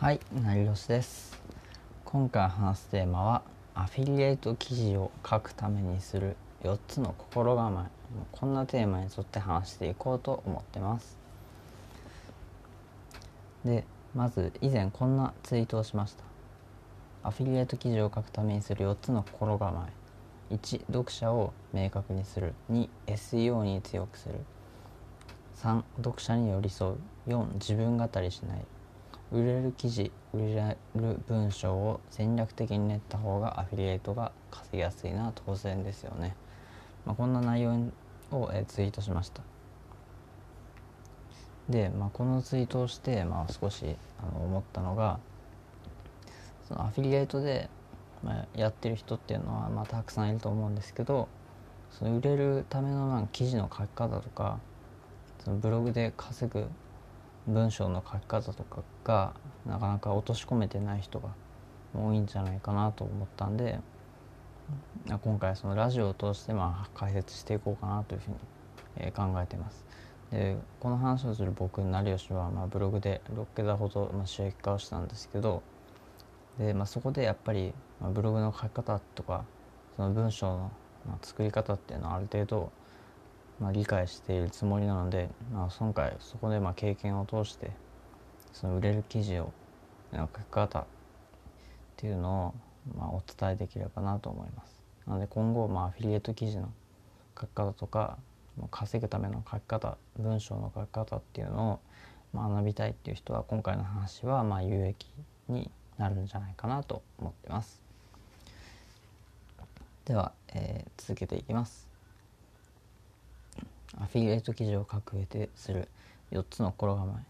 はい、なりろしです。今回話すテーマはアフィリエイト記事を書くためにする4つの心構え。こんなテーマに沿って話していこうと思ってます。で、まず以前こんなツイートをしました。アフィリエイト記事を書くためにする4つの心構え。1、読者を明確にする。2、SEO に強くする。3読者に寄り添う4自分語りしない売れる記事売れる文章を戦略的に練った方がアフィリエイトが稼ぎやすいのは当然ですよね、まあ、こんな内容を、えツイートしました。で、まあ、このツイートをして、まあ、少しあの思ったのがそのアフィリエイトで、まあ、やってる人っていうのは、まあ、たくさんいると思うんですけどその売れるためのなん記事の書き方とかそのブログで稼ぐ文章の書き方とかがなかなか落とし込めてない人が多いんじゃないかなと思ったんで今回そのラジオを通してまあ解説していこうかなというふうに、え考えています。でこの話をする僕成吉はまあブログで6桁ほどまあ収益化をしたんですけどで、まあ、そこでやっぱりまあブログの書き方とかその文章のまあ作り方っていうのはある程度まあ、理解しているつもりなので、まあ、今回そこでまあ経験を通してその売れる記事を書き方っていうのをまあお伝えできればなと思います。なので今後まあアフィリエイト記事の書き方とか稼ぐための書き方文章の書き方っていうのを学びたいっていう人は今回の話はまあ有益になるんじゃないかなと思ってます。では、えー、続けていきます。アフィリエイト記事を書く上でする4つの心構え。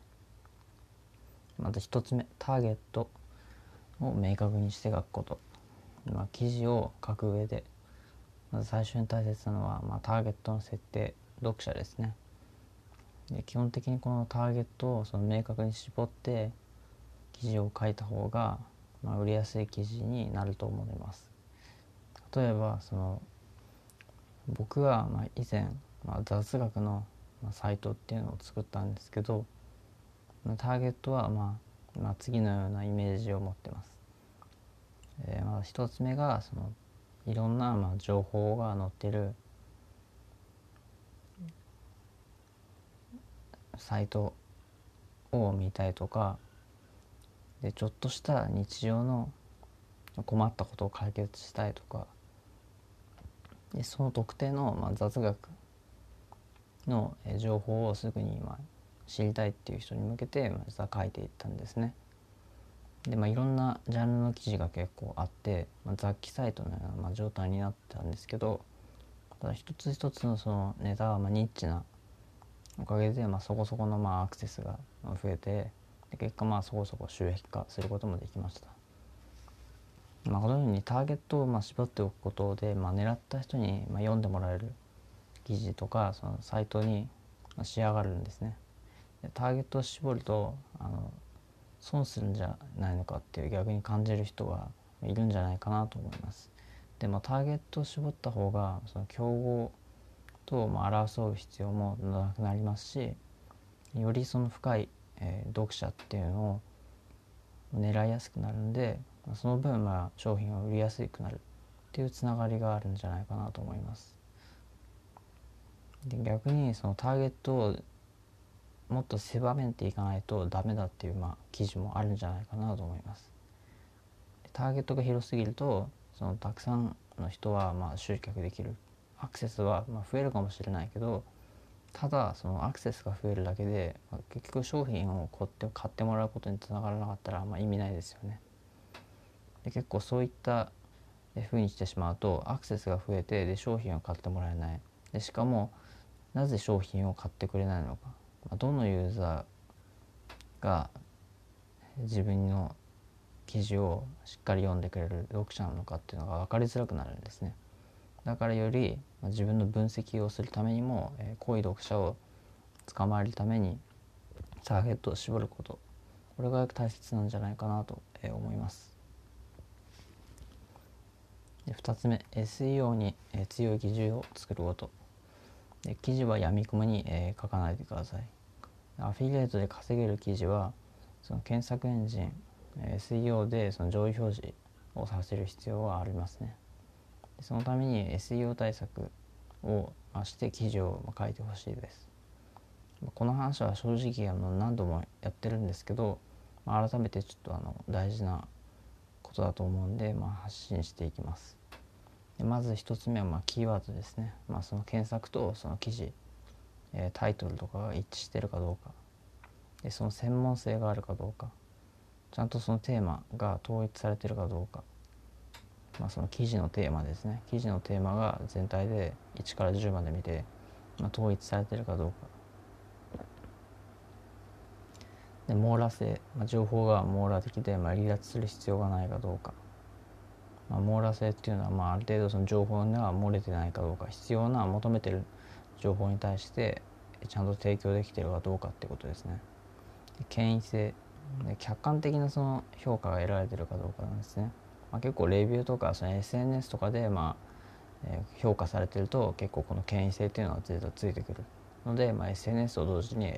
まず1つ目ターゲットを明確にして書くこと、まあ、記事を書く上でまず最初に大切なのは、まあ、ターゲットの設定読者ですね。で基本的にこのターゲットをその明確に絞って記事を書いた方が、まあ、売りやすい記事になると思います。例えばその僕はまあ以前まあ、雑学のサイトっていうのを作ったんですけどターゲットは、まあ、まあ次のようなイメージを持ってます。えー、まあ一つ目がそのいろんなまあ情報が載ってるサイトを見たいとかでちょっとした日常の困ったことを解決したいとかでその特定のまあ雑学の情報をすぐにまあ知りたいっていう人に向けて実は書いていったんですね。でまあいろんなジャンルの記事が結構あって、まあ、雑記サイトのようなまあ状態になったんですけどただ一つ一つのそのネタはまあニッチなおかげでまあそこそこのまあアクセスが増えてで結果まあそこそこ収益化することもできました。まあ、このようにターゲットをまあ絞っておくことで、まあ、狙った人にまあ読んでもらえる記事とかそのサイトに仕上がるんですね。でターゲットを絞るとあの損するんじゃないのかっていう逆に感じる人がいるんじゃないかなと思います。でもターゲットを絞った方がその競合とまあ争う必要もなくなりますしよりその深い、えー、読者っていうのを狙いやすくなるんでその分まあ商品を売りやすくなるっていうつながりがあるんじゃないかなと思います。で逆にそのターゲットをもっと狭めていかないとダメだっていうまあ記事もあるんじゃないかなと思います。ターゲットが広すぎるとそのたくさんの人はまあ集客できるアクセスはま増えるかもしれないけどただそのアクセスが増えるだけで、まあ、結局商品を買って買ってもらうことにつながらなかったらま意味ないですよね。で結構そういったふうにしてしまうとアクセスが増えてで商品を買ってもらえないでしかもなぜ商品を買ってくれないのか。どのユーザーが自分の記事をしっかり読んでくれる読者なのかっていうのが分かりづらくなるんですね。だからより自分の分析をするためにも濃い読者を捕まえるためにターゲットを絞ること。これが大切なんじゃないかなと思います。2つ目 SEO に強い記事を作ること。で記事はやみくもに、えー、書かないでください。アフィリエイトで稼げる記事はその検索エンジンえ SEO でその上位表示をさせる必要はありますね。そのために SEO 対策をして記事を書いてほしいです。この話は正直あの何度もやってるんですけどまあ改めてちょっとあの大事なことだと思うんで、まあ、発信していきます。でまず1つ目はまあキーワードですね、まあ、その検索とその記事、えー、タイトルとかが一致してるかどうか。でその専門性があるかどうか。ちゃんとそのテーマが統一されてるかどうか、まあ、その記事のテーマですね。記事のテーマが全体で1から10まで見て、まあ、統一されてるかどうか。で網羅性、まあ、情報が網羅的で、まあ、離脱する必要がないかどうか、まあ、網羅性っていうのは、まあ、ある程度その情報が漏れてないかどうか必要な求めてる情報に対してちゃんと提供できてるかどうかってことですね。権威性。客観的なその評価が得られてるかどうかなんですね、まあ、結構レビューとかその SNS とかでまあ、えー、評価されてると結構この権威性っていうのはずっとついてくるので、まあ、SNS と同時に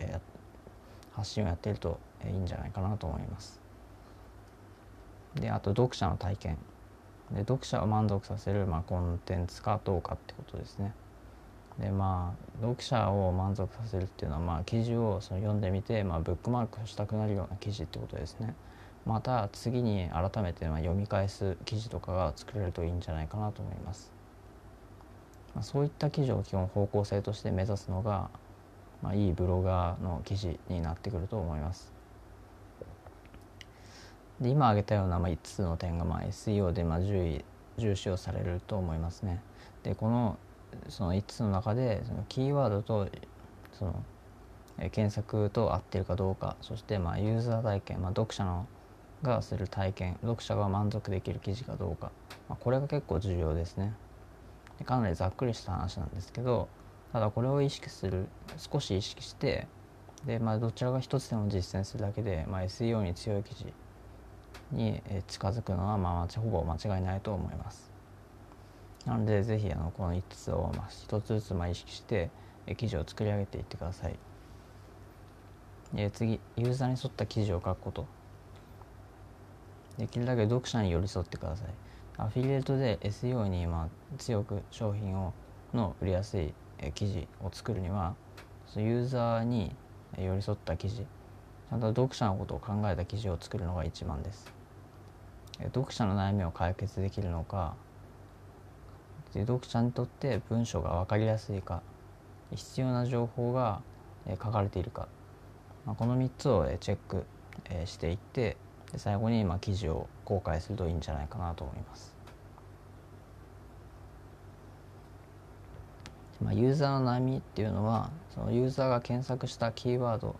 発信をやってるとえいいんじゃないかなと思います。であと読者の体験。で読者を満足させる、まあ、コンテンツかどうかってことですね。でまあ読者を満足させるっていうのは、まあ、記事をその読んでみて、まあ、ブックマークしたくなるような記事ってことですね。また次に改めてまあ読み返す記事とかが作れるといいんじゃないかなと思います。まあ、そういった記事を基本方向性として目指すのがまあ、いいブロガーの記事になってくると思います。で今挙げたような、まあ、5つの点が、まあ、SEO で、まあ、重意重視をされると思いますね。でこのその5つの中でそのキーワードとその検索と合ってるかどうかそしてまあユーザー体験、まあ、読者のがする体験読者が満足できる記事かどうか、まあ、これが結構重要ですねでかなりざっくりした話なんですけどただこれを意識する少し意識してで、まあ、どちらが一つでも実践するだけで、まあ、SEO に強い記事に近づくのは、まあ、ほぼ間違いないと思います。なのでぜひあのこの5つを、まあ、1つずつま意識して記事を作り上げていってください。で次ユーザーに沿った記事を書くこと。できるだけ読者に寄り添ってください。アフィリエイトで SEO にま強く商品をの売りやすい記事を作るにはユーザーに寄り添った記事。ちゃんと読者のことを考えた記事を作るのが一番です。読者の悩みを解決できるのか読者にとって文章が分かりやすいか必要な情報が書かれているか。まあこの3つをチェックしていって最後にまあ記事を公開するといいんじゃないかなと思います。まあ、ユーザーの悩みっていうのはそのユーザーが検索したキーワード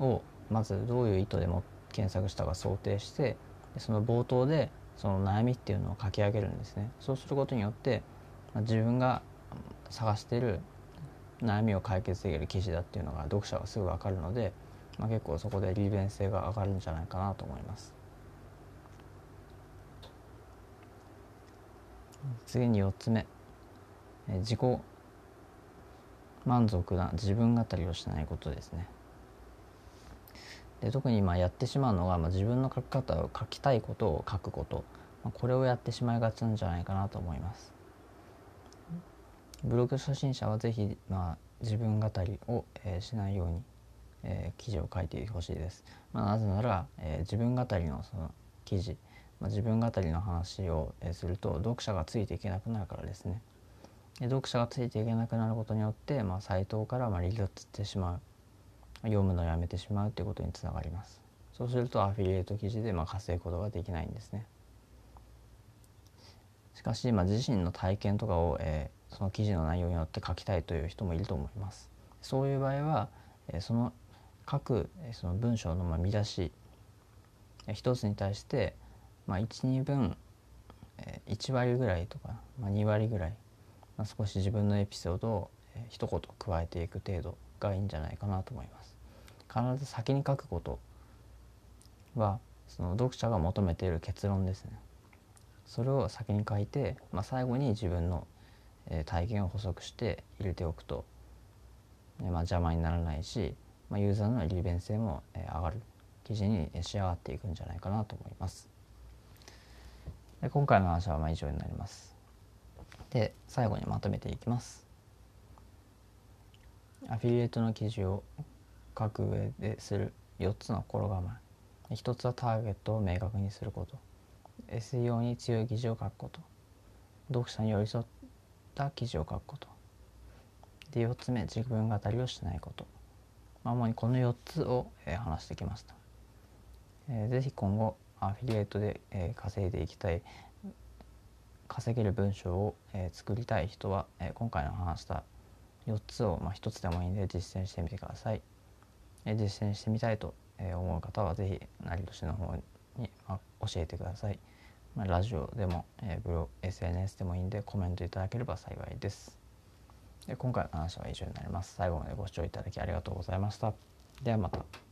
をまずどういう意図でも検索したか想定してその冒頭でその悩みっていうのを書き上げるんですね。そうすることによって、まあ、自分が探している悩みを解決できる記事だっていうのが読者はすぐ分かるので、まあ、結構そこで利便性が上がるんじゃないかなと思います。次に4つ目。自己満足な自分語りをしないことですね。で特にまあやってしまうのが、まあ、自分の書き方を書きたいことを書くこと、まあ、これをやってしまいがちなんじゃないかなと思います。ブログ初心者はぜひ、まあ、自分語りを、えー、しないように、えー、記事を書いてほしいです。まあ、なぜなら、えー、自分語りのその記事、まあ、自分語りの話を、え、すると読者がついていけなくなるからですね。で読者がついていけなくなることによって、まあ、サイトからまあ離脱してしまう読むのをやめてしまうということにつながります。そうするとアフィリエイト記事でまあ稼ぐことができないんですね。しかし、まあ、自身の体験とかを、えー、その記事の内容によって書きたいという人もいると思います。そういう場合は、えー、その書くその文章のまあ見出し一つに対して、まあ、12分1割ぐらいとか、まあ、2割ぐらいまあ、少し自分のエピソードを、えー、一言加えていく程度。がいいんじゃないかなと思います。必ず先に書くことはその読者が求めている結論ですね。それを先に書いて、まあ、最後に自分の、え、体験を補足して入れておくと、え、まあ、邪魔にならないし、まあ、ユーザーの利便性も、え、上がる記事に仕上がっていくんじゃないかなと思います。で今回の話はまあ以上になります。で最後にまとめていきます。アフィリエイトの記事を書く上でする4つの心構え1つはターゲットを明確にすること。SEO に強い記事を書くこと。読者に寄り添った記事を書くこと。で4つ目自分語りをしないこと。主にこの4つを、えー、話してきました、えー、ぜひ今後アフィリエイトで、えー、稼いでいきたい稼げる文章を、えー、作りたい人は、えー、今回の話した4つを、まあ、1つでもいいんで実践してみてください、え、実践してみたいと、思う方は是非成年の方に、まあ、教えてください、まあ、ラジオでも、え、ブログ SNS でもいいんでコメントいただければ幸いです。で今回の話は以上になります。最後までご視聴いただきありがとうございました。ではまた。